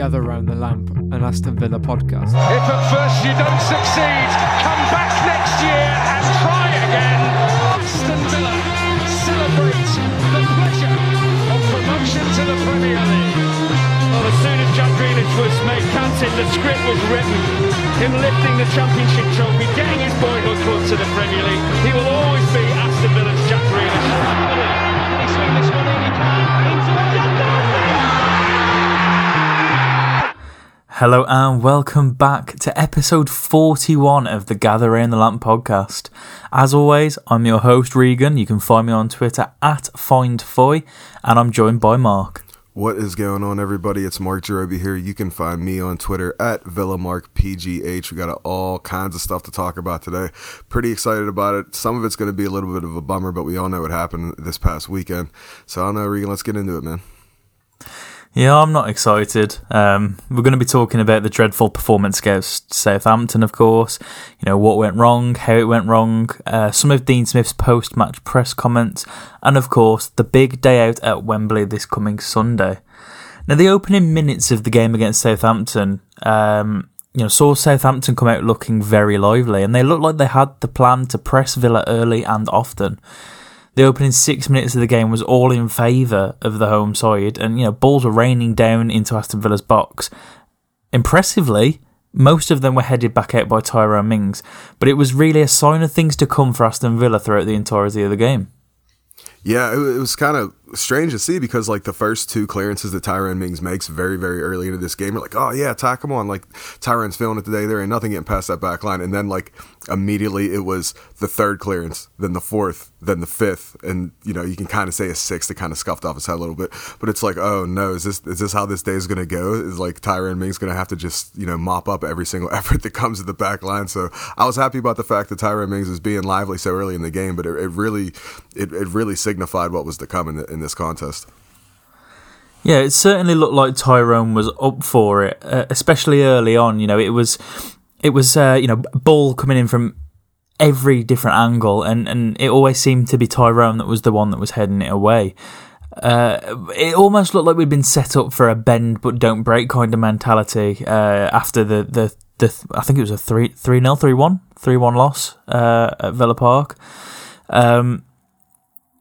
Gather Round the Lamp, an Aston Villa podcast. If at first you don't succeed, come back next year and try again. Aston Villa celebrate the pleasure of promotion to the Premier League. Well, as soon as Jack Grealish was made captain, the script was written. Him lifting the championship trophy, getting his boyhood club to the Premier League. He will always be Aston Villa's Jack Grealish. Can he swing this one in? He can. Into the Hello and welcome back to episode 41 of the Gather Round the Lamp podcast. As always, I'm your host Regan. You can find me on Twitter at FindFoy and I'm joined by Mark. What is going on, everybody? It's Mark Jerobi here. You can find me on Twitter at VillaMarkPGH. We got all kinds of stuff to talk about today. Pretty excited about it. Some of it's going to be a little bit of a bummer, but we all know what happened this past weekend. So I don't know, Regan. Let's get into it, man. Yeah, I'm not excited. Um, we're going to be talking about the dreadful performance against Southampton, of course. You know, what went wrong, how it went wrong, uh, some of Dean Smith's post match press comments, and of course, the big day out at Wembley this coming Sunday. Now, the opening minutes of the game against Southampton, um, you know, saw Southampton come out looking very lively, and they looked like they had the plan to press Villa early and often the opening six minutes of the game was all in favour of the home side, and you know balls were raining down into Aston Villa's box. Impressively, most of them were headed back out by Tyrone Mings, but it was really a sign of things to come for Aston Villa throughout the entirety of the game. Yeah, it, was kind of strange to see because like the first two clearances that Tyrone Mings makes very very early into this game are like oh yeah attack him on like Tyrone's feeling it today there ain't nothing getting past that back line and then like immediately it was the third clearance then the fourth then the fifth and you know you can kind of say a sixth that kind of scuffed off his head a little bit but it's like oh no is this is this how this day is going to go is like Tyrone Mings going to have to just you know mop up every single effort that comes to the back line so I was happy about the fact that Tyrone Mings was being lively so early in the game but it, it really it, it really signified what was to come in, the, in this contest. Yeah, it certainly looked like Tyrone was up for it, especially early on. You know, it was it was uh, you know ball coming in from every different angle, and and it always seemed to be Tyrone that was the one that was heading it away. Uh, it almost looked like we'd been set up for a bend but don't break kind of mentality uh, after the, the the I think it was a three three nil three one three one loss uh, at Villa Park. Um,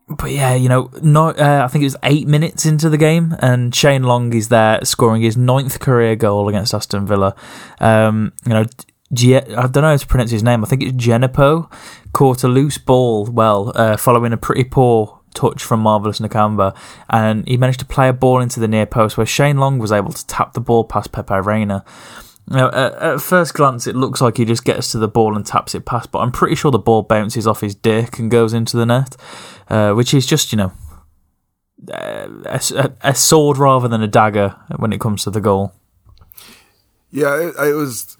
but yeah, you know, not, uh, I think it was eight minutes into the game, and Shane Long is there scoring his ninth career goal against Aston Villa. Um, you know, G- I don't know how to pronounce his name. I think it's Djenepo caught a loose ball well, uh, following a pretty poor touch from Marvelous Nakamba, and he managed to play a ball into the near post where Shane Long was able to tap the ball past Pepe Reina. Now, at, at, first glance, it looks like he just gets to the ball and taps it past, but I'm pretty sure the ball bounces off his dick and goes into the net, uh, which is just, you know, a, a, a, sword rather than a dagger when it comes to the goal. Yeah, it, it, was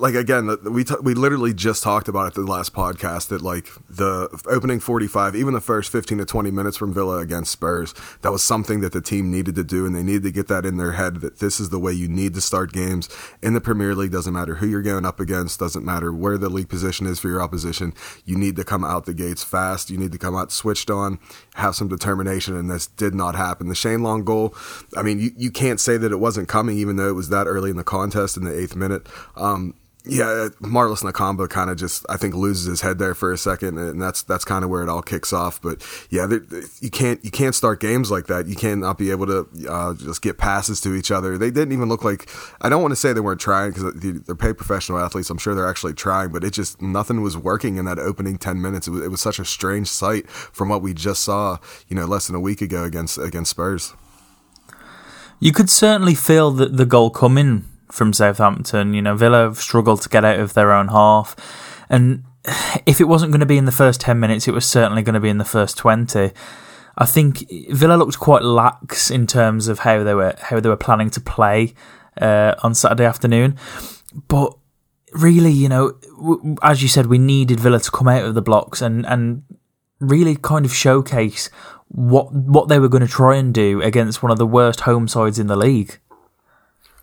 like again we t- we literally just talked about it the last podcast that like the opening 45 even the first 15 to 20 minutes from Villa against Spurs that was something that the team needed to do and they needed to get that in their head that this is the way you need to start games. In the Premier League doesn't matter who you're going up against doesn't matter where the league position is for your opposition you need to come out the gates fast you need to come out switched on have some determination and this did not happen. The Shane Long goal I mean you, you can't say that it wasn't coming even though it was that early in the contest in the eighth minute. Um, yeah, Marvelous Nakamba kind of just I think loses his head there for a second, and that's that's kind of where it all kicks off. But yeah, you can't you can't start games like that. You can't not be able to uh, just get passes to each other. They didn't even look like I don't want to say they weren't trying because they're paid professional athletes. I'm sure they're actually trying, but it just nothing was working in that opening ten minutes. It was, it was such a strange sight from what we just saw, you know, less than a week ago against against Spurs. You could certainly feel that the goal coming from Southampton. You know, Villa have struggled to get out of their own half, and if it wasn't going to be in the first ten minutes, it was certainly going to be in the first twenty. I think Villa looked quite lax in terms of how they were how they were planning to play uh, on Saturday afternoon, but really, you know, as you said, we needed Villa to come out of the blocks and and really kind of showcase what what they were going to try and do against one of the worst home sides in the league.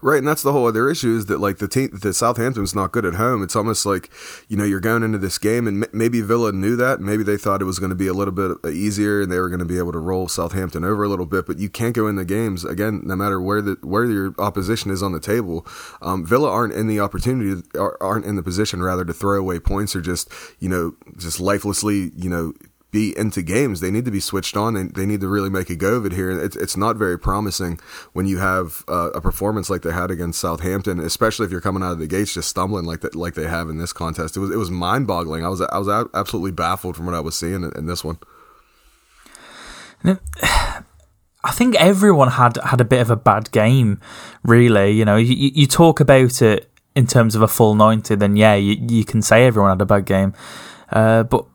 Right, and that's the whole other issue is that like the team, the Southampton's not good at home. It's almost like you know you're going into this game, and m- maybe Villa knew that. Maybe they thought it was going to be a little bit easier, and they were going to be able to roll Southampton over a little bit. But you can't go in the games again, no matter where the where your opposition is on the table. Um, Villa aren't in the opportunity, aren't in the position rather to throw away points or just you know just lifelessly you know be into games. They need to be switched on. They, they need to really make a go of it here. And it's, it's not very promising when you have uh, a performance like they had against Southampton, especially if you're coming out of the gates just stumbling like that, like they have in this contest. It was it was mind boggling. I was I was absolutely baffled from what I was seeing in, in this one. I think everyone had had a bit of a bad game, really. You know, you, you talk about it in terms of a full ninety, then yeah, you, you can say everyone had a bad game. Uh, but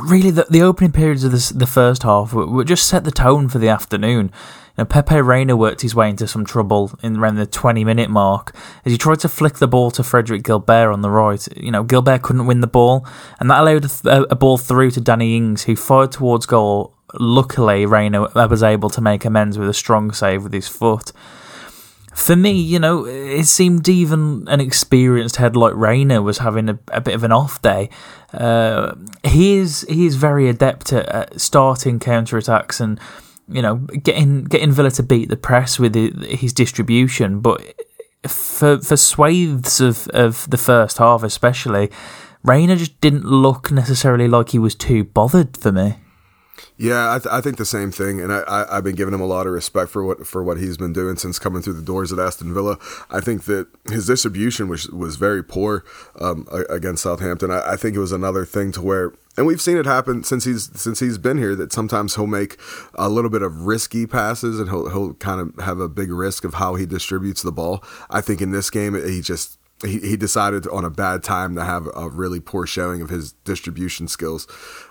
really the, the opening periods of this, the first half were, just set the tone for the afternoon. You know, Pepe Reina worked his way into some trouble in around the 20 minute mark as he tried to flick the ball to Frédéric Guilbert on the right. You know, Guilbert couldn't win the ball, and that allowed a, a ball through to Danny Ings, who fired towards goal. Luckily, Reina uh, was able to make amends with a strong save with his foot for me, you know, it seemed even an experienced head like Reina was having a, a bit of an off day. Uh, he is he is very adept at, at starting counter attacks and you know getting getting Villa to beat the press with his distribution, but for for swathes of, of the first half, especially, Reina just didn't look necessarily like he was too bothered for me. Yeah, I, th- I, think the same thing, and I, have been giving him a lot of respect for what for what he's been doing since coming through the doors at Aston Villa. I think that his distribution was was very poor um, against Southampton. I, I, think it was another thing to where, and we've seen it happen since he's since he's been here. That sometimes he'll make a little bit of risky passes, and he'll he'll kind of have a big risk of how he distributes the ball. I think in this game, he just he, he decided on a bad time to have a really poor showing of his distribution skills.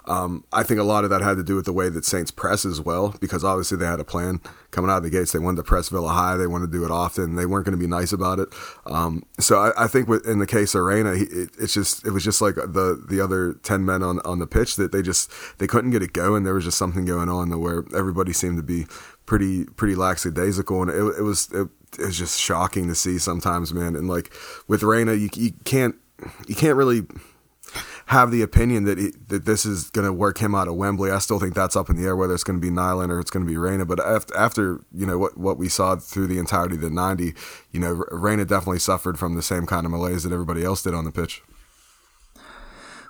Um, I think a lot of that had to do with the way that Saints press as well, because obviously they had a plan coming out of the gates. They wanted to press Villa high. They wanted to do it often. They weren't going to be nice about it. Um, so I, I, think with, in the case of Reina, he, it, it's just it was just like the the other ten men on on the pitch that they just they couldn't get it going. There was just something going on where everybody seemed to be pretty pretty lackadaisical, and it, it was it, was just shocking to see sometimes, man. And like with Reina, you you can't you can't really have the opinion that he, that this is going to work him out of Wembley. I still think that's up in the air whether it's going to be Nyland or it's going to be Reina. But after, after you know what what we saw through the entirety of the ninety, you know Reina definitely suffered from the same kind of malaise that everybody else did on the pitch.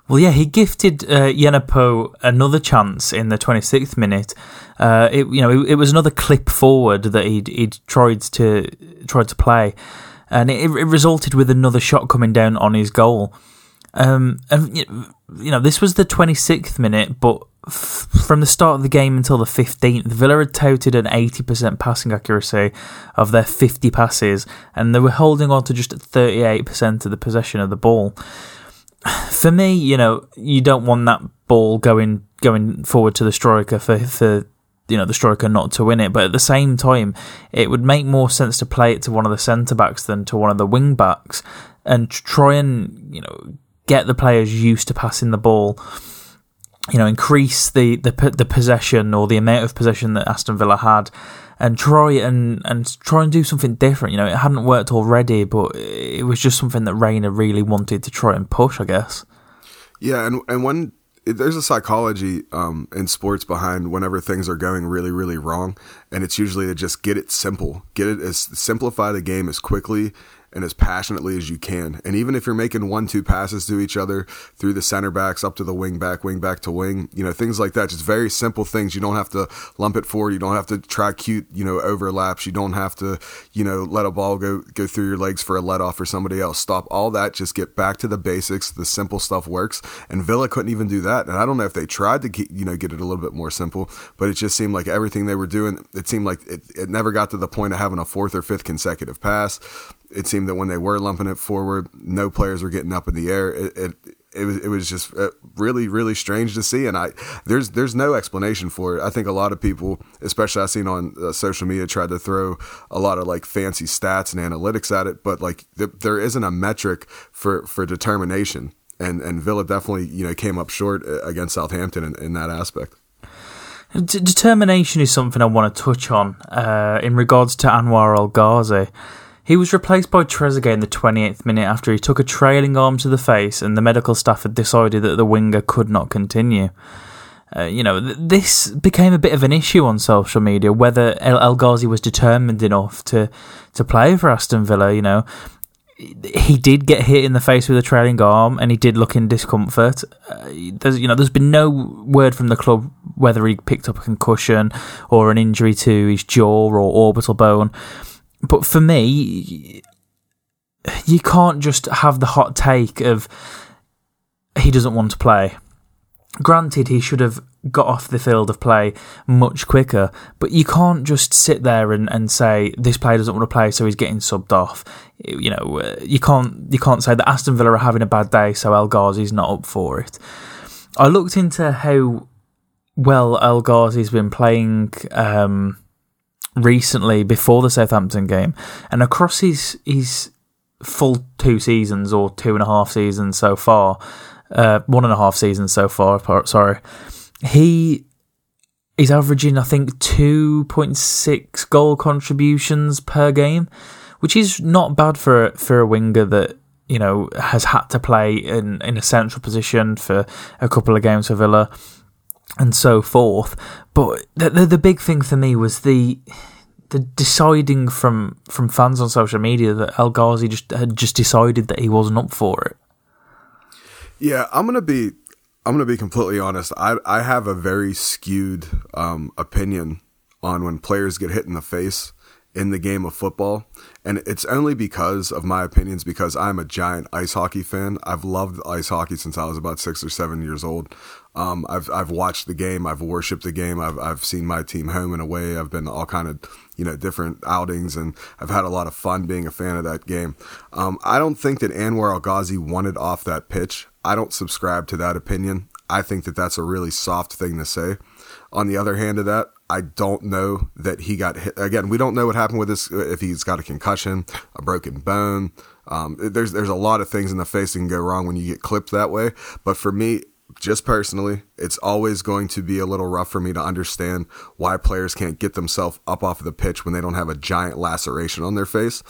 Well, yeah, he gifted uh, Djenepo another chance in the 26th minute. Uh, it, you know, it, it, was another clip forward that he'd, he'd tried to tried to play, and it, it resulted with another shot coming down on his goal. Um, and you know, this was the 26th minute, but f- from the start of the game until the 15th, Villa had touted an 80% passing accuracy of their 50 passes, and they were holding on to just 38% of the possession of the ball for me, you know, you don't want that ball going going forward to the striker for for you know the striker not to win it. But at the same time, it would make more sense to play it to one of the centre backs than to one of the wing backs, and try and you know get the players used to passing the ball. You know, increase the the the possession or the amount of possession that Aston Villa had and try and and try and do something different. You know, it hadn't worked already, but it was just something that Reina really wanted to try and push. I guess. Yeah, and and when there's a psychology um, in sports behind whenever things are going really really wrong, and it's usually to just get it simple, get it as simplify the game as quickly and as passionately as you can. And even if you're making one, two passes to each other through the center backs up to the wing back, wing back to wing, you know, things like that, just very simple things. You don't have to lump it forward. You don't have to try cute, you know, overlaps. You don't have to, you know, let a ball go, go through your legs for a let off for somebody else. Stop all that. Just get back to the basics. The simple stuff works. And Villa couldn't even do that. And I don't know if they tried to get, you know, get it a little bit more simple, but it just seemed like everything they were doing, it seemed like it, it never got to the point of having a fourth or fifth consecutive pass it seemed that when they were lumping it forward, no players were getting up in the air. It, it, it was it was just uh, really really strange to see, and I there's there's no explanation for it. I think a lot of people, especially I've seen on uh, social media, tried to throw a lot of like fancy stats and analytics at it, but like th- there isn't a metric for for determination, and and Villa definitely you know came up short uh, against Southampton in, in that aspect. determination is something I want to touch on uh, in regards to Anwar El Ghazi He was replaced by Trezeguet in the 28th minute after he took a trailing arm to the face and the medical staff had decided that the winger could not continue. Uh, you know, th- this became a bit of an issue on social media whether El, El Ghazi was determined enough to, to play for Aston Villa. You know, he did get hit in the face with a trailing arm and he did look in discomfort. Uh, there's, you know, there's been no word from the club whether he picked up a concussion or an injury to his jaw or orbital bone. But for me, you can't just have the hot take of he doesn't want to play. Granted, he should have got off the field of play much quicker, but you can't just sit there and, and say this player doesn't want to play, so he's getting subbed off. You know, uh, you can't you can't say that Aston Villa are having a bad day, so El Ghazi's not up for it. I looked into how well El Ghazi's been playing um, recently before the Southampton game, and across his his full two seasons or two and a half seasons so far, uh, one and a half seasons so far. Sorry, he is averaging I think two point six goal contributions per game, which is not bad for for a winger that you know has had to play in in a central position for a couple of games for Villa and so forth. But the, the, the big thing for me was the the deciding from from fans on social media that El Ghazi just had just decided that he wasn't up for it. Yeah, I'm gonna be I'm gonna be completely honest. I I have a very skewed um, opinion on when players get hit in the face in the game of football. And it's only because of my opinions, because I'm a giant ice hockey fan. I've loved ice hockey since I was about six or seven years old. Um, I've I've watched the game, I've worshipped the game, I've I've seen my team home and away. I've been all kind of you know different outings, and I've had a lot of fun being a fan of that game. Um, I don't think that Anwar El Ghazi wanted off that pitch. I don't subscribe to that opinion. I think that that's a really soft thing to say. On the other hand of that, I don't know that he got hit. Again, we don't know what happened with this, if he's got a concussion, a broken bone. Um, there's, there's a lot of things in the face that can go wrong when you get clipped that way. But for me, just personally, it's always going to be a little rough for me to understand why players can't get themselves up off of the pitch when they don't have a giant laceration on their face.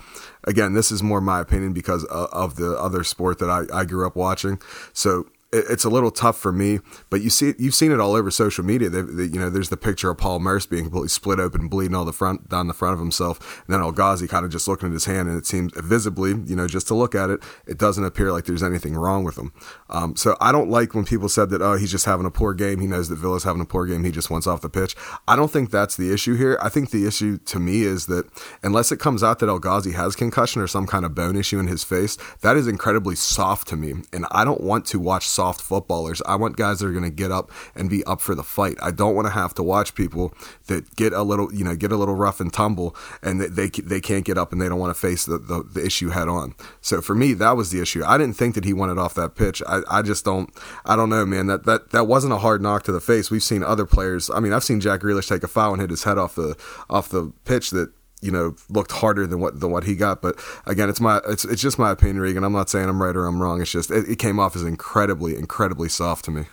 Again, this is more my opinion because of the other sport that I, I grew up watching. So it's a little tough for me, but you see, you've seen it all over social media. They, they, you know, there's the picture of Paul Merce being completely split open, bleeding all the front down the front of himself, and then El Ghazi kind of just looking at his hand, and it seems visibly, you know, just to look at it, it doesn't appear like there's anything wrong with him. Um, so I don't like when people said that, oh, he's just having a poor game. He knows that Villa's having a poor game. He just wants off the pitch. I don't think that's the issue here. I think the issue to me is that unless it comes out that El Ghazi has concussion or some kind of bone issue in his face, that is incredibly soft to me, and I don't want to watch soft footballers. I want guys that are going to get up and be up for the fight. I don't want to have to watch people that get a little, you know, get a little rough and tumble, and they they can't get up and they don't want to face the, the, the issue head on. So for me, that was the issue. I didn't think that he wanted off that pitch. I, I just don't. I don't know, man. That that that wasn't a hard knock to the face. We've seen other players. I mean, I've seen Jack Grealish take a foul and hit his head off the off the pitch that you know looked harder than what than what he got. But again, it's my it's it's just my opinion, Regan. I'm not saying I'm right or I'm wrong. It's just it, it came off as incredibly incredibly soft to me.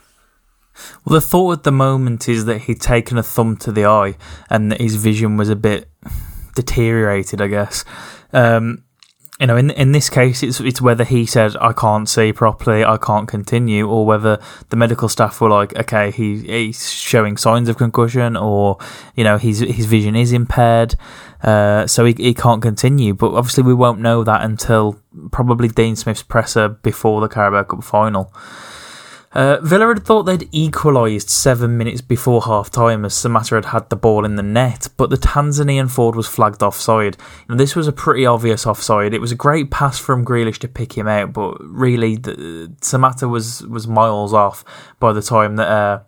Well, the thought at the moment is that he'd taken a thumb to the eye and that his vision was a bit deteriorated. I guess. Um, you know, in in this case, it's it's whether he said I can't see properly, I can't continue, or whether the medical staff were like, okay, he he's showing signs of concussion, or you know, his his vision is impaired, uh, so he he can't continue. But obviously, we won't know that until probably Dean Smith's presser before the Carabao Cup final. Uh, Villa had thought they'd equalised seven minutes before half time as Samatta had had the ball in the net, but the Tanzanian forward was flagged offside. Now, this was a pretty obvious offside. It was a great pass from Grealish to pick him out, but really, the, Samatta was, was miles off by the time that uh,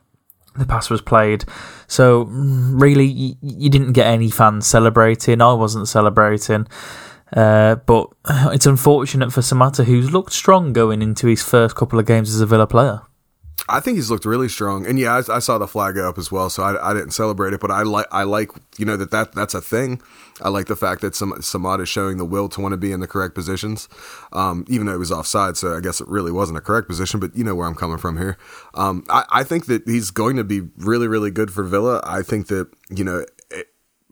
the pass was played. So, really, you, you didn't get any fans celebrating. I wasn't celebrating. Uh, but it's unfortunate for Samatta, who's looked strong going into his first couple of games as a Villa player. I think he's looked really strong, and yeah, I, I saw the flag up as well, so I, I, didn't celebrate it. But I like, I like, you know, that, that that's a thing. I like the fact that some Samatta is showing the will to want to be in the correct positions, um, even though he was offside. So I guess it really wasn't a correct position, but you know where I'm coming from here. Um, I, I think that he's going to be really, really good for Villa. I think that you know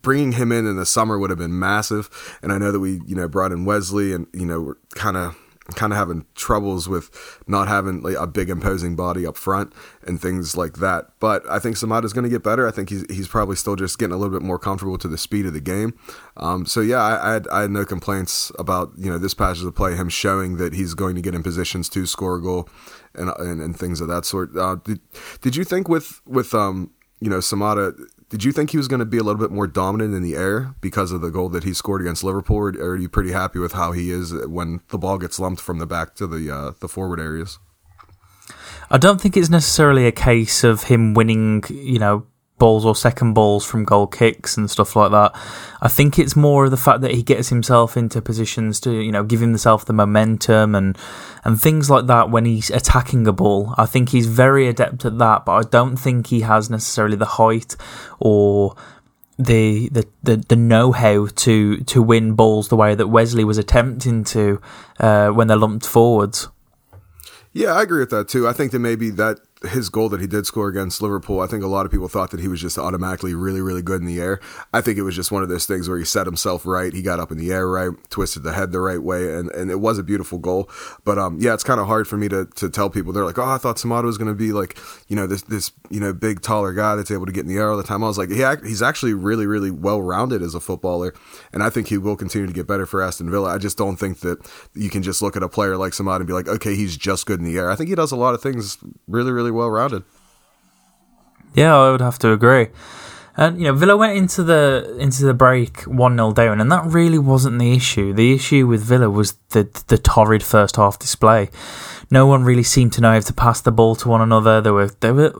bringing him in in the summer would have been massive. And I know that we, you know, brought in Wesley and, you know, we're kind of kind of having troubles with not having like, a big imposing body up front and things like that. But I think Samatta's going to get better. I think he's he's probably still just getting a little bit more comfortable to the speed of the game. Um, so yeah, I, I, had, I had no complaints about you know this passage of play, him showing that he's going to get in positions to score a goal and and, and things of that sort. Uh, did did you think with with um you know Samatta did you think he was going to be a little bit more dominant in the air because of the goal that he scored against Liverpool, or are you pretty happy with how he is when the ball gets lumped from the back to the uh, the forward areas? I don't think it's necessarily a case of him winning, you know, balls or second balls from goal kicks and stuff like that. I think it's more of the fact that he gets himself into positions to, you know, give himself the momentum and and things like that when he's attacking a ball. I think he's very adept at that, but I don't think he has necessarily the height or the the, the, the know how to to win balls the way that Wesley was attempting to uh, when they're lumped forwards. Yeah, I agree with that too. I think that maybe that his goal that he did score against Liverpool, I think a lot of people thought that he was just automatically really, really good in the air. I think it was just one of those things where he set himself right, he got up in the air right, twisted the head the right way, and, and it was a beautiful goal. But um, yeah, it's kind of hard for me to, to tell people. They're like, oh, I thought Samatta was going to be like, you know, this this you know big taller guy that's able to get in the air all the time. I was like, yeah, he's actually really, really well rounded as a footballer, and I think he will continue to get better for Aston Villa. I just don't think that you can just look at a player like Samatta and be like, okay, he's just good in the air. I think he does a lot of things really, really well rounded. Yeah, I would have to agree. And you know, Villa went into the into the break one 0 down, and that really wasn't the issue. The issue with Villa was the the torrid first half display. No one really seemed to know how to pass the ball to one another. There were there were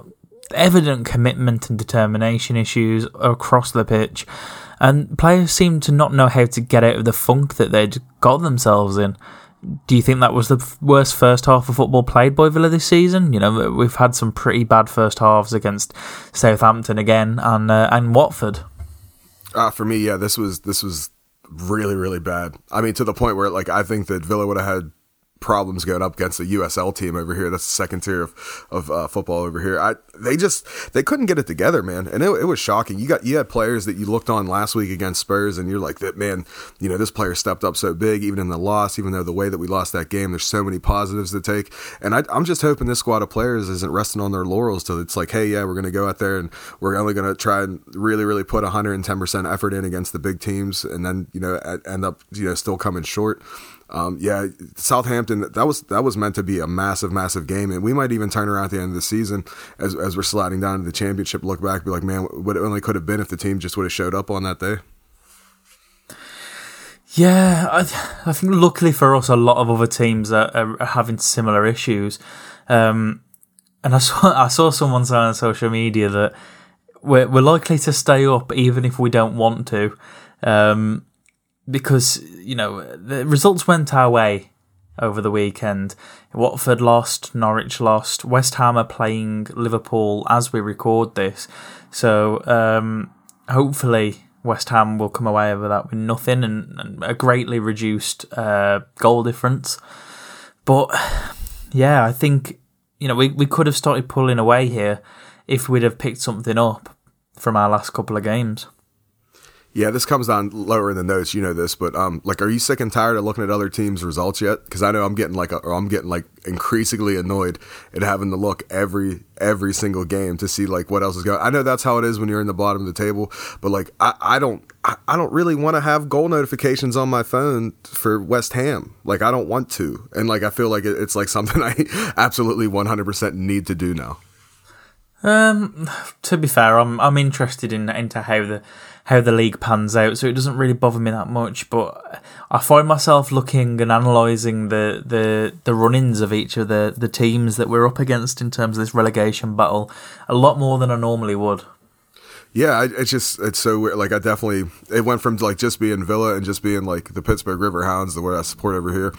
evident commitment and determination issues across the pitch, and players seemed to not know how to get out of the funk that they'd got themselves in do you think that was the worst first half of football played by Villa this season? You know, we've had some pretty bad first halves against Southampton again and uh, and Watford. Uh, for me, yeah, this was this was really really bad. I mean, to the point where like I think that Villa would have had problems going up against the USL team over here. That's the second tier of of uh, football over here. I they just they couldn't get it together, man, and it, it was shocking. You got you had players that you looked on last week against Spurs, and you're like, that man, you know, this player stepped up so big, even in the loss, even though the way that we lost that game, there's so many positives to take. And I, I'm just hoping this squad of players isn't resting on their laurels till it's like, hey, yeah, we're gonna go out there and we're only gonna try and really really put 110 percent effort in against the big teams, and then you know end up you know still coming short. Um, yeah, Southampton. That was that was meant to be a massive, massive game, and we might even turn around at the end of the season as as we're sliding down to the championship. Look back, be like, man, what it only could have been if the team just would have showed up on that day. Yeah, I, I think luckily for us, a lot of other teams are, are having similar issues. Um, and I saw I saw someone say on social media that we're we're likely to stay up even if we don't want to. Um, because you know the results went our way over the weekend. Watford lost, Norwich lost, West Ham are playing Liverpool as we record this, so um, hopefully West Ham will come away with that with nothing and, and a greatly reduced uh, goal difference. But yeah, I think you know we we could have started pulling away here if we'd have picked something up from our last couple of games. Yeah, this comes down lower in the notes. You know this, but um, like, are you sick and tired of looking at other teams' results yet? Because I know I'm getting like, I'm getting like increasingly annoyed at having to look every every single game to see like what else is going. I know that's how it is when you're in the bottom of the table, but like, I, I don't I, I don't really want to have goal notifications on my phone for West Ham. Like, I don't want to, and like, I feel like it, it's like something I absolutely 100% need to do now. Um, to be fair, I'm I'm interested in into how the how the league pans out, so it doesn't really bother me that much. But I find myself looking and analysing the, the the run-ins of each of the the teams that we're up against in terms of this relegation battle a lot more than I normally would. Yeah, it's just it's so weird. Like I definitely it went from like just being Villa and just being like the Pittsburgh Riverhounds, the where I support over here,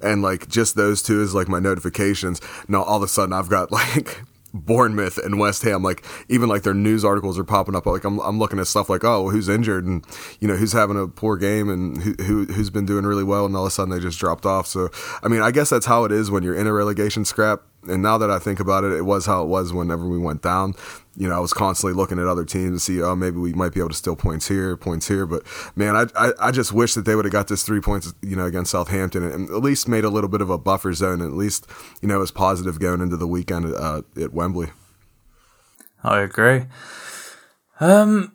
and like just those two is like my notifications. Now all of a sudden I've got like Bournemouth and West Ham, like even like their news articles are popping up. Like I'm, I'm looking at stuff like, oh, who's injured and you know who's having a poor game and who, who who's been doing really well, and all of a sudden they just dropped off. So I mean, I guess that's how it is when you're in a relegation scrap. And now that I think about it, it was how it was whenever we went down. You know, I was constantly looking at other teams to see, oh, maybe we might be able to steal points here, points here. But man, I I, I just wish that they would have got this three points, you know, against Southampton and at least made a little bit of a buffer zone. And at least you know it was positive going into the weekend uh, at Wembley. I agree. Um,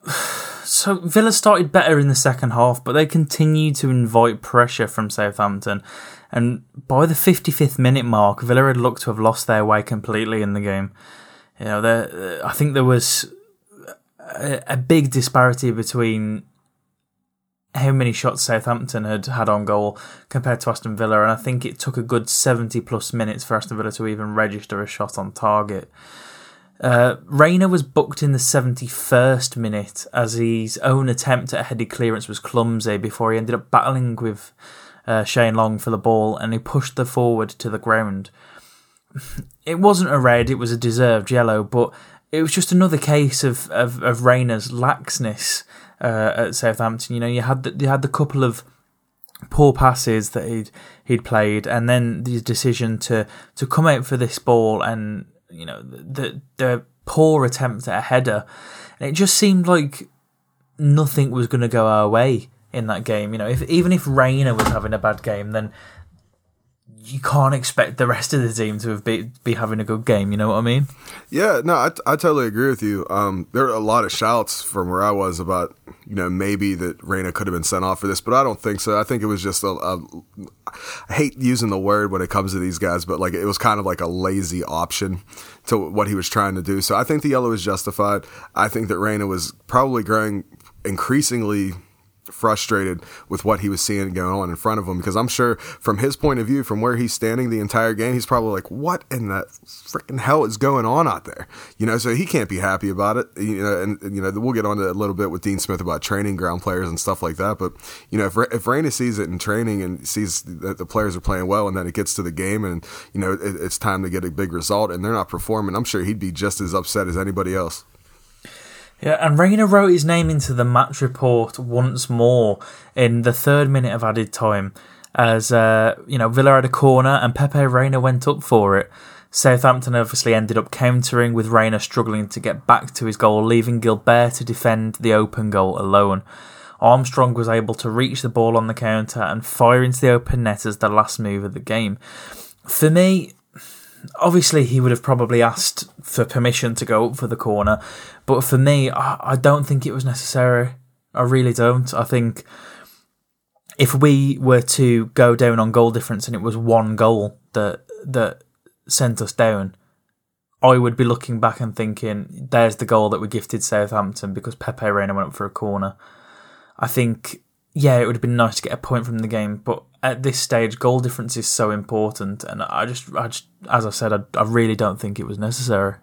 so Villa started better in the second half, but they continued to invite pressure from Southampton. And by the 55th minute mark, Villa had looked to have lost their way completely in the game. You know, there, I think there was a, a big disparity between how many shots Southampton had had on goal compared to Aston Villa, and I think it took a good 70 plus minutes for Aston Villa to even register a shot on target. Uh, Reina was booked in the 71st minute as his own attempt at a headed clearance was clumsy before he ended up battling with uh, Shane Long for the ball and he pushed the forward to the ground. It wasn't a red, it was a deserved yellow, but it was just another case of, of, of Reina's laxness uh, at Southampton. You know, you had the, you had the couple of poor passes that he'd he'd played, and then the decision to to come out for this ball and you know the the poor attempt at a header, and it just seemed like nothing was going to go our way in that game. You know, if even if Reina was having a bad game, then you can't expect the rest of the team to have be, be having a good game. You know what I mean? Yeah, no, I, I totally agree with you. Um, there are a lot of shouts from where I was about you know maybe that Reina could have been sent off for this, but I don't think so. I think it was just a, a I hate using the word when it comes to these guys, but like it was kind of like a lazy option to what he was trying to do. So I think the yellow is justified. I think that Reina was probably growing increasingly frustrated with what he was seeing going on in front of him because I'm sure from his point of view, from where he's standing the entire game, he's probably like, "What in the freaking hell is going on out there?" You know, so he can't be happy about it. You know, and, and you know we'll get on to a little bit with Dean Smith about training ground players and stuff like that. But you know, if if Reina sees it in training and sees that the players are playing well, and then it gets to the game, and you know it, it's time to get a big result, and they're not performing, I'm sure he'd be just as upset as anybody else. Yeah, and Reina wrote his name into the match report once more in the third minute of added time, as uh, you know Villa had a corner and Pepe Reina went up for it. Southampton obviously ended up countering with Reina struggling to get back to his goal, leaving Guilbert to defend the open goal alone. Armstrong was able to reach the ball on the counter and fire into the open net as the last move of the game. For me, obviously he would have probably asked for permission to go up for the corner, but for me, I, I don't think it was necessary. I really don't. I think if we were to go down on goal difference and it was one goal that that sent us down, I would be looking back and thinking, "There's the goal that we gifted Southampton because Pepe Reina went up for a corner." I think, yeah, it would have been nice to get a point from the game, but at this stage, goal difference is so important, and I just, I just, as I said, I, I really don't think it was necessary.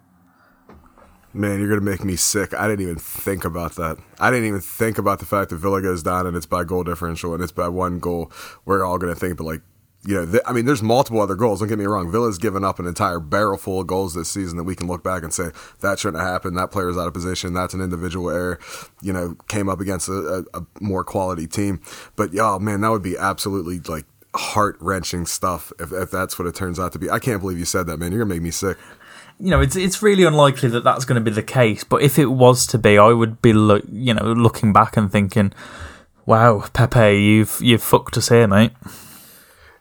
Man, you're gonna make me sick. I didn't even think about that. I didn't even think about the fact that Villa goes down and it's by goal differential and it's by one goal. We're all gonna think, but like, you know, th- I mean, there's multiple other goals. Don't get me wrong. Villa's given up an entire barrel full of goals this season that we can look back and say that shouldn't have happened. That player's out of position. That's an individual error. You know, came up against a, a, a more quality team. But yeah, man, that would be absolutely like heart wrenching stuff if, if that's what it turns out to be. I can't believe you said that, man. You're gonna make me sick you know, it's it's really unlikely that that's going to be the case. But if it was to be, I would be, look, you know, looking back and thinking, "Wow, Pepe, you've you've fucked us here, mate."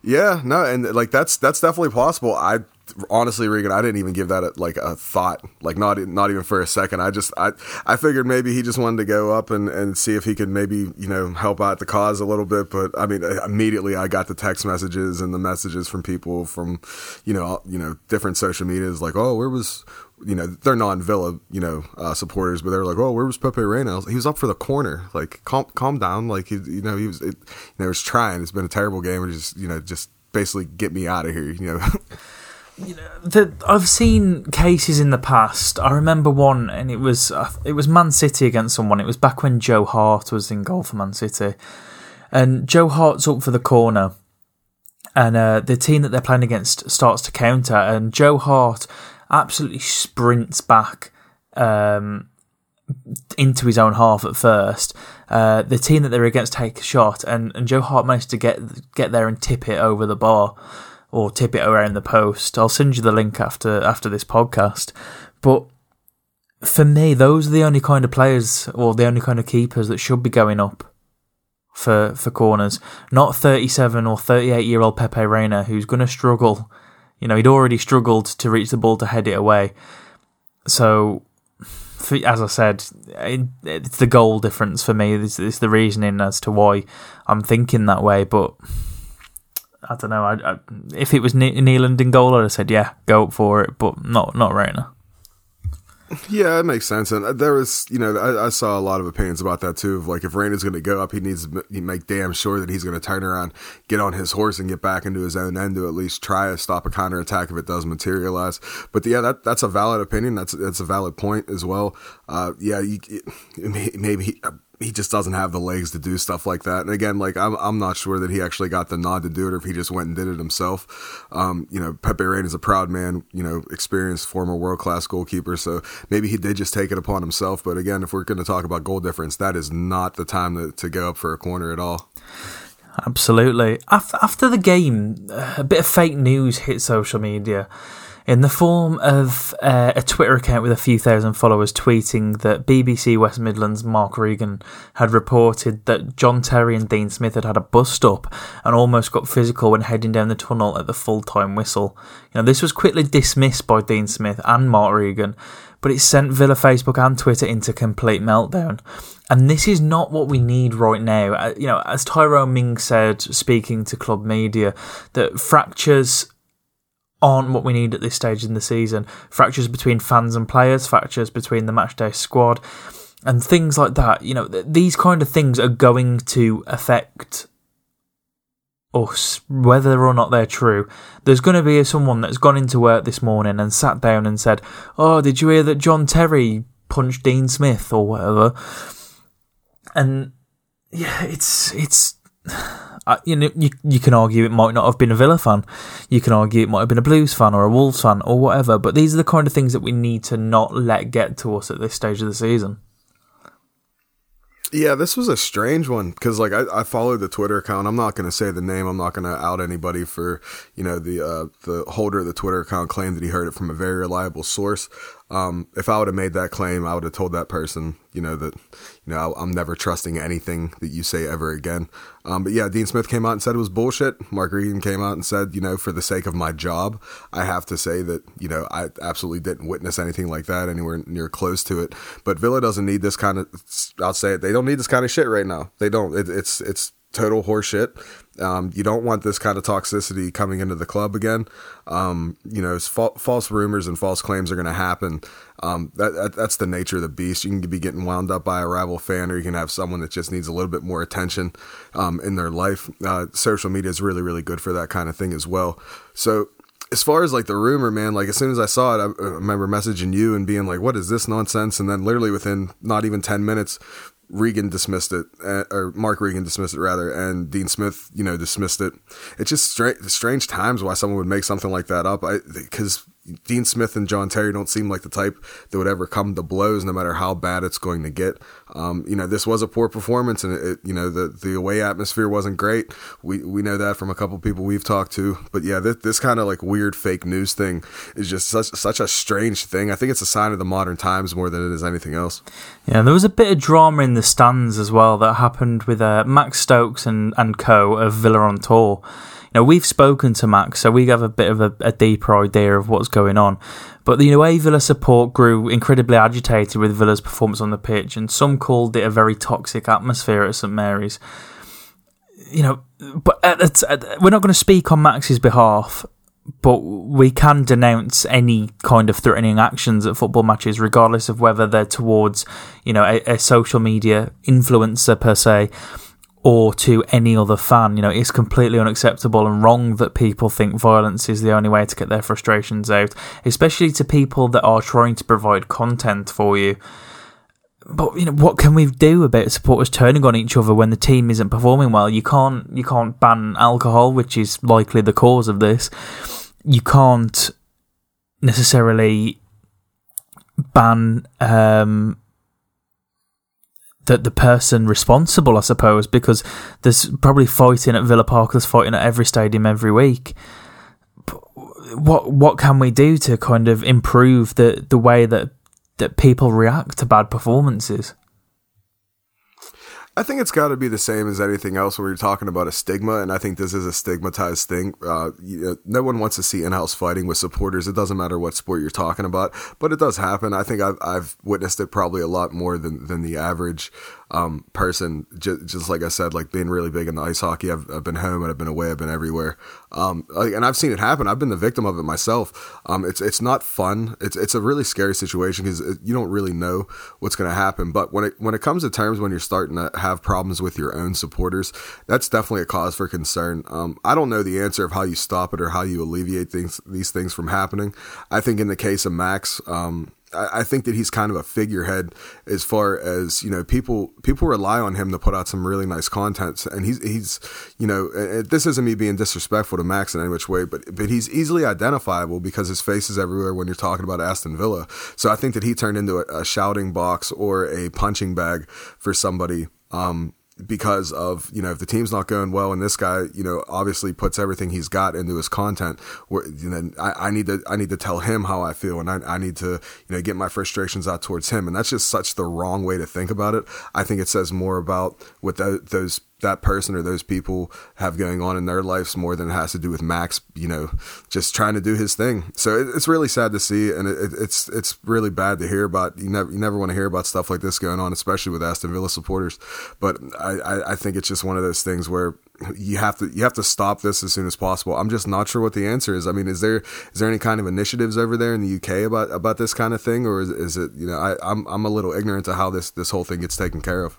Yeah, no, and like that's that's definitely possible. I honestly, Regan, I didn't even give that a, like a thought, like not not even for a second. I just I I figured maybe he just wanted to go up and, and see if he could maybe you know help out the cause a little bit. But I mean, uh, immediately I got the text messages and the messages from people from you know you know different social medias like, oh, where was you know they're non-Villa you know uh, supporters, but they're like, oh, where was Pepe Reina? Was, he was up for the corner. Like, calm calm down. Like, he, you know, he was it, you know, was trying. It's been a terrible game. Just you know just basically get me out of here. You know. you know, the, I've seen cases in the past. I remember one, and it was uh, it was Man City against someone. It was back when Joe Hart was in goal for Man City, and Joe Hart's up for the corner, and uh, the team that they're playing against starts to counter, and Joe Hart absolutely sprints back um, into his own half at first. Uh, the team that they're against take a shot, and, and Joe Hart managed to get get there and tip it over the bar or tip it around the post. I'll send you the link after after this podcast. But for me, those are the only kind of players or the only kind of keepers that should be going up for for corners. Not 37 or 38 year old Pepe Reina, who's going to struggle. You know, he'd already struggled to reach the ball to head it away. So, as I said, it, it's the goal difference for me. It's, it's, the reasoning as to why I'm thinking that way. But I don't know. I, I, if it was Nyland in goal, I'd have said, yeah, go up for it. But not not Reina. Yeah, it makes sense. And uh, there was, you know, I, I, saw a lot of opinions about that too. Of like, if Reina's going to go up, he needs to make damn sure that he's going to turn around, get on his horse, and get back into his own end to at least try to stop a counter attack if it does materialize. But yeah, that that's a valid opinion. That's that's a valid point as well. Uh, yeah, you, maybe he, he just doesn't have the legs to do stuff like that. And again, like I'm, I'm not sure that he actually got the nod to do it, or if he just went and did it himself. Um, you know, Pepe Reina is a proud man, you know, experienced former world class goalkeeper, so maybe he did just take it upon himself. But again, if we're going to talk about goal difference, that is not the time to, to go up for a corner at all. Absolutely. After the game, a bit of fake news hit social media in the form of uh, a Twitter account with a few thousand followers tweeting that BBC West Midlands Mark Regan had reported that John Terry and Dean Smith had had a bust up and almost got physical when heading down the tunnel at the full time whistle. You know, this was quickly dismissed by Dean Smith and Mark Regan, but it sent Villa Facebook and Twitter into complete meltdown. And this is not what we need right now. Uh, you know, as Tyrone Mings said, speaking to club media, that fractures aren't what we need at this stage in the season. Fractures between fans and players, fractures between the matchday squad, and things like that. You know, th- these kind of things are going to affect us, whether or not they're true. There's going to be someone that's gone into work this morning and sat down and said, "Oh, did you hear that John Terry punched Dean Smith or whatever?" And yeah, it's it's you know, you, you can argue it might not have been a Villa fan. You can argue it might have been a Blues fan or a Wolves fan or whatever. But these are the kind of things that we need to not let get to us at this stage of the season. Yeah, this was a strange one because like I, I followed the Twitter account. I'm not going to say the name. I'm not going to out anybody for you know the uh, the holder of the Twitter account claimed that he heard it from a very reliable source. Um, if I would have made that claim, I would have told that person, you know, that, you know, I'm never trusting anything that you say ever again. Um, but yeah, Dean Smith came out and said it was bullshit. Mark Regan came out and said, you know, for the sake of my job, I have to say that, you know, I absolutely didn't witness anything like that anywhere near close to it. But Villa doesn't need this kind of, I'll say it, they don't need this kind of shit right now. They don't. It, it's, it's, total horseshit. Um, you don't want this kind of toxicity coming into the club again. Um, you know, fa- false rumors and false claims are going to happen. Um, that, that, that's the nature of the beast. You can be getting wound up by a rival fan, or you can have someone that just needs a little bit more attention um, in their life. Uh, social media is really, really good for that kind of thing as well. So as far as like the rumor, man, like as soon as I saw it, I, remember messaging you and being like, "What is this nonsense?" And then literally within not even ten minutes, Regan dismissed it, uh, or Mark Regan dismissed it rather, and Dean Smith, you know, dismissed it. It's just strange, strange times why someone would make something like that up. Because Dean Smith and John Terry don't seem like the type that would ever come to blows, no matter how bad it's going to get. Um, you know, this was a poor performance, and it, you know the the away atmosphere wasn't great. We we know that from a couple people we've talked to. But yeah, this, this kind of like weird fake news thing is just such such a strange thing. I think it's a sign of the modern times more than it is anything else. Yeah, there was a bit of drama in the stands as well that happened with uh, Max Stokes and and co of Villa on tour. Now, we've spoken to Max, so we have a bit of a, a deeper idea of what's going on. But the away Villa support grew incredibly agitated with Villa's performance on the pitch, and some called it a very toxic atmosphere at St Mary's. You know, but at, at, we're not going to speak on Max's behalf, but we can denounce any kind of threatening actions at football matches, regardless of whether they're towards, you know, a, a social media influencer per se or to any other fan. You know, it's completely unacceptable and wrong that people think violence is the only way to get their frustrations out, especially to people that are trying to provide content for you. But you know, what can we do about supporters turning on each other when the team isn't performing well? You can't you can't ban alcohol, which is likely the cause of this. You can't necessarily ban um, the the person responsible, I suppose, because there's probably fighting at Villa Park, there's fighting at every stadium every week. what what can we do to kind of improve the the way that that people react to bad performances? I think it's got to be the same as anything else where you're talking about a stigma, and I think this is a stigmatized thing. Uh, you know, no one wants to see in-house fighting with supporters. It doesn't matter what sport you're talking about, but it does happen. I think I've, I've witnessed it probably a lot more than, than the average um, person. Just, just, like I said, like being really big in the ice hockey. I've, I've been home and I've been away. I've been everywhere, um, and I've seen it happen. I've been the victim of it myself. Um, it's it's not fun. It's it's a really scary situation because you don't really know what's going to happen. But when it when it comes to terms when you're starting to have problems with your own supporters, that's definitely a cause for concern. Um, I don't know the answer of how you stop it or how you alleviate things these things from happening. I think in the case of Max, um, I, think that he's kind of a figurehead as far as you know people people rely on him to put out some really nice content and he's he's you know this isn't me being disrespectful to Max in any which way but but he's easily identifiable because his face is everywhere when you're talking about Aston Villa. So I think that he turned into a, a shouting box or a punching bag for somebody um, because of you know if the team's not going well and this guy you know obviously puts everything he's got into his content where you know I, I need to I need to tell him how I feel and I, I need to you know get my frustrations out towards him. And that's just such the wrong way to think about it. I think it says more about what the, those that person or those people have going on in their lives more than it has to do with Max, you know, just trying to do his thing. So it, it's really sad to see, and it, it's it's really bad to hear about. You never you never want to hear about stuff like this going on, especially with Aston Villa supporters. But I, I, I think it's just one of those things where you have to you have to stop this as soon as possible. I'm just not sure what the answer is. I mean, is there is there any kind of initiatives over there in the UK about about this kind of thing, or is, is it you know I I'm I'm a little ignorant to how this this whole thing gets taken care of.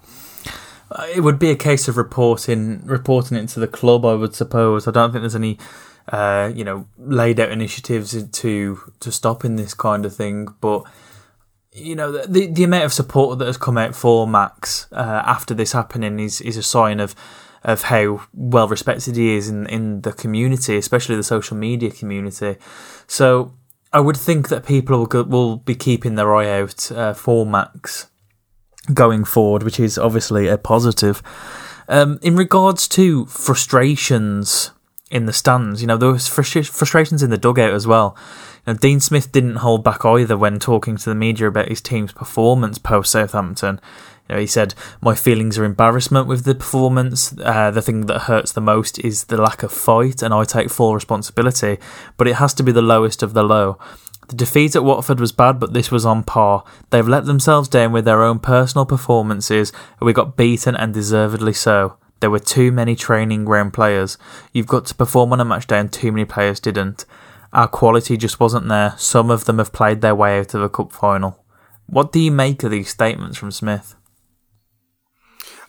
Uh, it would be a case of reporting reporting it to the club, I would suppose. I don't think there's any, uh, you know, laid out initiatives to to stopping this kind of thing. But you know, the the amount of support that has come out for Max uh, after this happening is is a sign of of how well respected he is in in the community, especially the social media community. So I would think that people will will be keeping their eye out uh, for Max going forward, which is obviously a positive. Um, in regards to frustrations in the stands, you know, there was frustrations in the dugout as well. You know, Dean Smith didn't hold back either when talking to the media about his team's performance post Southampton. You know, he said, "My feelings are embarrassment with the performance. Uh, the thing that hurts the most is the lack of fight, and I take full responsibility. But it has to be the lowest of the low." The defeat at Watford was bad, but this was on par. They've let themselves down with their own personal performances, and we got beaten and deservedly so. There were too many training ground players. You've got to perform on a match day, and too many players didn't. Our quality just wasn't there. Some of them have played their way out of a cup final. What do you make of these statements from Smith?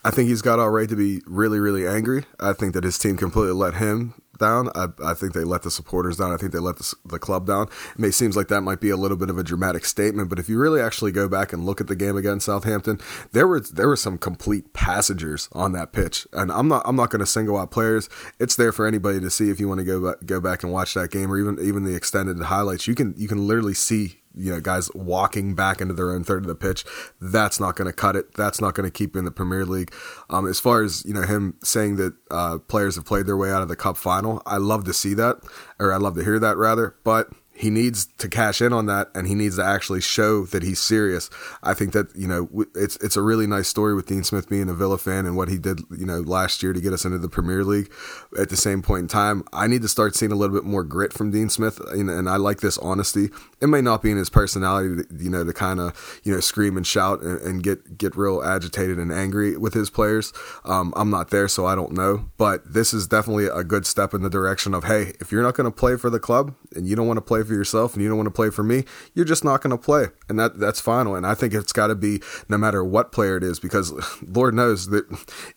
I think he's got all right to be really, really angry. I think that his team completely let him down. I, I think they let the supporters down. I think they let the, the club down. It may seems like that might be a little bit of a dramatic statement, but if you really actually go back and look at the game against Southampton, there were there were some complete passengers on that pitch. And I'm not I'm not going to single out players. It's there for anybody to see if you want to go back, go back and watch that game or even even the extended highlights. You can you can literally see you know guys walking back into their own third of the pitch. That's not going to cut it. That's not going to keep in the Premier League. Um, as far as you know, him saying that uh, players have played their way out of the cup final, I love to see that, or I love to hear that rather. But he needs to cash in on that and he needs to actually show that he's serious. I think that, you know, it's it's a really nice story with Dean Smith being a Villa fan and what he did, you know, last year to get us into the Premier League. At the same point in time, I need to start seeing a little bit more grit from Dean Smith and, and I like this honesty. It may not be in his personality, to, you know, to kind of, you know, scream and shout and, and, get get real agitated and angry with his players. Um, I'm not there, so I don't know, but this is definitely a good step in the direction of, hey, if you're not going to play for the club and you don't want to play for yourself and you don't want to play for me, you're just not going to play. And that that's final. And I think it's got to be no matter what player it is, because Lord knows that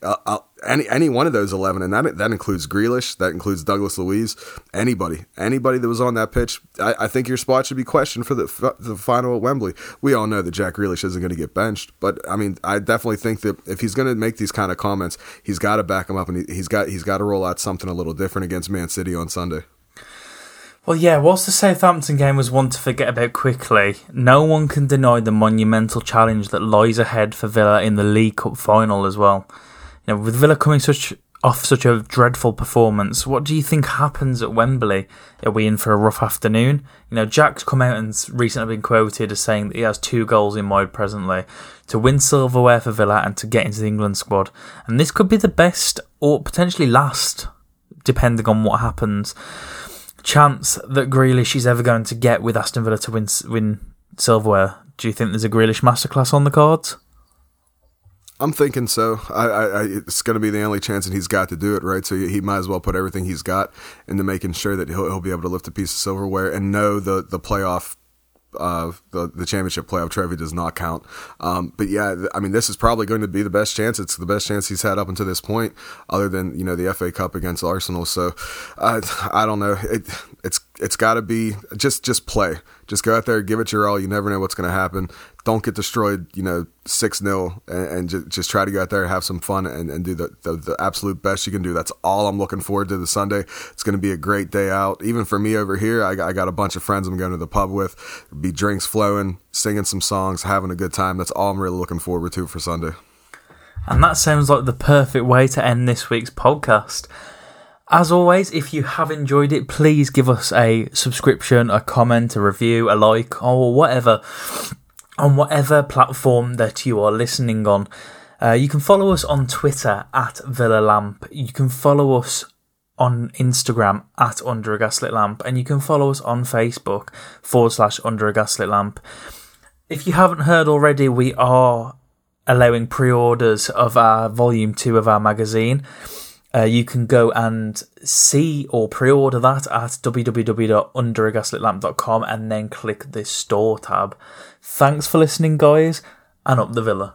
uh, uh, any any one of those 11, and that that includes Grealish, that includes Douglas Luiz, anybody, anybody that was on that pitch, I, I think your spot should be questioned for the, the final at Wembley. We all know that Jack Grealish isn't going to get benched, but I mean, I definitely think that if he's going to make these kind of comments, he's got to back him up, and he, he's got he's got to roll out something a little different against Man City on Sunday. Well, yeah, whilst the Southampton game was one to forget about quickly, no one can deny the monumental challenge that lies ahead for Villa in the League Cup final as well. You know, with Villa coming such off such a dreadful performance. What do you think happens at Wembley? Are we in for a rough afternoon? You know, Jack's come out and recently been quoted as saying that he has two goals in mind presently to win silverware for Villa and to get into the England squad. And this could be the best or potentially last, depending on what happens, chance that Grealish is ever going to get with Aston Villa to win win silverware. Do you think there's a Grealish masterclass on the cards? I'm thinking so. I, I, it's going to be the only chance that he's got to do it, right? So he, he, might as well put everything he's got into making sure that he'll, he'll be able to lift a piece of silverware and know the the playoff uh, the the championship playoff trophy does not count. Um, but yeah, I mean, this is probably going to be the best chance. It's the best chance he's had up until this point, other than you know the FA Cup against Arsenal. So uh, I don't know. It, it's it's got to be just just play. Just go out there, give it your all. You never know what's going to happen. Don't get destroyed, you know, six 0 and, and just, just, try to go out there, have some fun, and, and do the, the, the absolute best you can do. That's all I'm looking forward to. The Sunday, it's going to be a great day out. Even for me over here, I got, I got a bunch of friends I'm going to the pub with. Be drinks flowing, singing some songs, having a good time. That's all I'm really looking forward to for Sunday. And that sounds like the perfect way to end this week's podcast. As always, if you have enjoyed it, please give us a subscription, a comment, a review, a like, or whatever on whatever platform that you are listening on. Uh, you can follow us on Twitter at Villa Lamp. You can follow us on Instagram at Under a Gaslit Lamp, and you can follow us on Facebook forward slash Under a Gaslit Lamp. If you haven't heard already, we are allowing pre orders of our volume two of our magazine. Uh, you can go and see or pre-order that at www.underagaslitlamp.com and then click the store tab. Thanks for listening, guys, and up the villa.